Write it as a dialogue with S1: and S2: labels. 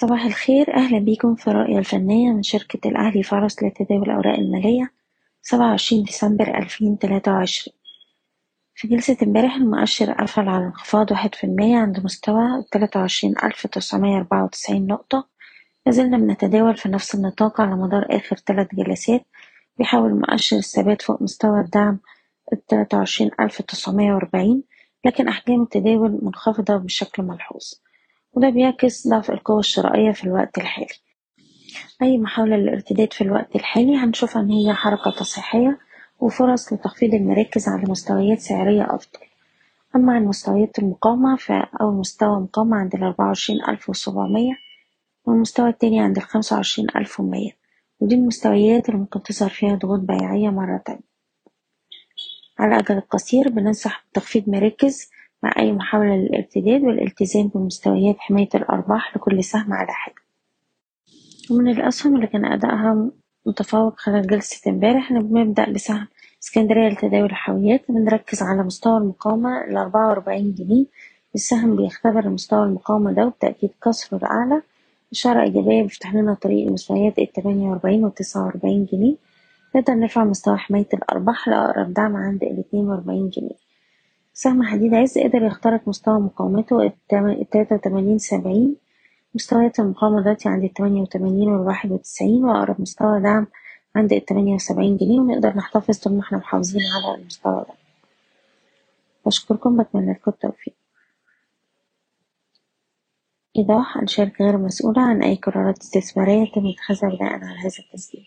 S1: صباح الخير. أهلا بيكم في الرؤية الفنية من شركة الأهلي فارس لتداول الأوراق المالية سبعة وعشرين ديسمبر ألفين تلاتة وعشرين. في جلسة امبارح المؤشر قفل على انخفاض واحد في المية عند مستوى تلاتة وعشرين ألف تسعمية أربعة وتسعين نقطة. لازلنا بنتداول في نفس النطاق على مدار آخر تلات جلسات بيحاول المؤشر الثبات فوق مستوى الدعم التلاتة وعشرين ألف تسعمية وأربعين لكن أحجام التداول منخفضة بشكل ملحوظ. وده بيعكس ضعف القوة الشرائية في الوقت الحالي. أي محاولة للارتداد في الوقت الحالي هنشوفها إن هي حركة تصحيحية وفرص لتخفيض المراكز على مستويات سعرية أفضل. أما عن مستويات المقاومة فأول مستوى مقاومة عند الأربعة وعشرين ألف وسبعمية والمستوى التاني عند الخمسة وعشرين ألف ومية. ودي المستويات اللي ممكن تظهر فيها ضغوط بيعية مرة تانية. على الأجل القصير بننصح بتخفيض مراكز مع أي محاولة للارتداد والالتزام بمستويات حماية الأرباح لكل سهم على حدة ومن الأسهم اللي كان أدائها متفوق خلال جلسة امبارح بنبدأ بسهم اسكندرية لتداول الحاويات بنركز على مستوى المقاومة الأربعة وأربعين جنيه. السهم بيختبر مستوى المقاومة ده وبتأكيد كسره الأعلى. إشارة إيجابية بيفتح لنا طريق المستويات التمانية وأربعين والتسعة وأربعين جنيه. نقدر نرفع مستوى حماية الأرباح لأقرب دعم عند الاتنين وأربعين جنيه. سهم حديد عز قدر يخترق مستوى مقاومته التلاتة وتمانين سبعين. مستويات المقاومة دلوقتي عند التمانية وتمانين والواحد وتسعين وأقرب مستوى دعم عند التمانية وسبعين جنيه ونقدر نحتفظ طول ما إحنا محافظين على المستوى ده. بشكركم بتمنى لكم التوفيق. إيضاح الشركة غير مسؤولة عن أي قرارات استثمارية تم اتخاذها بناء على هذا التسجيل.